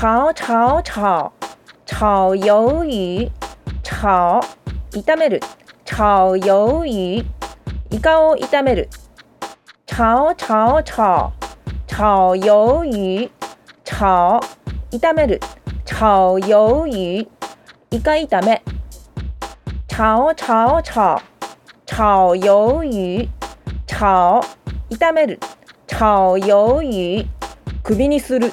炒炒炒炒鱿鱼炒炒める炒鱿魚イカを炒める炒炒炒炒鱿魚炒炒める炒鱿魚イカ炒め炒炒炒炒鱿魚炒炒める炒鱿魚首にする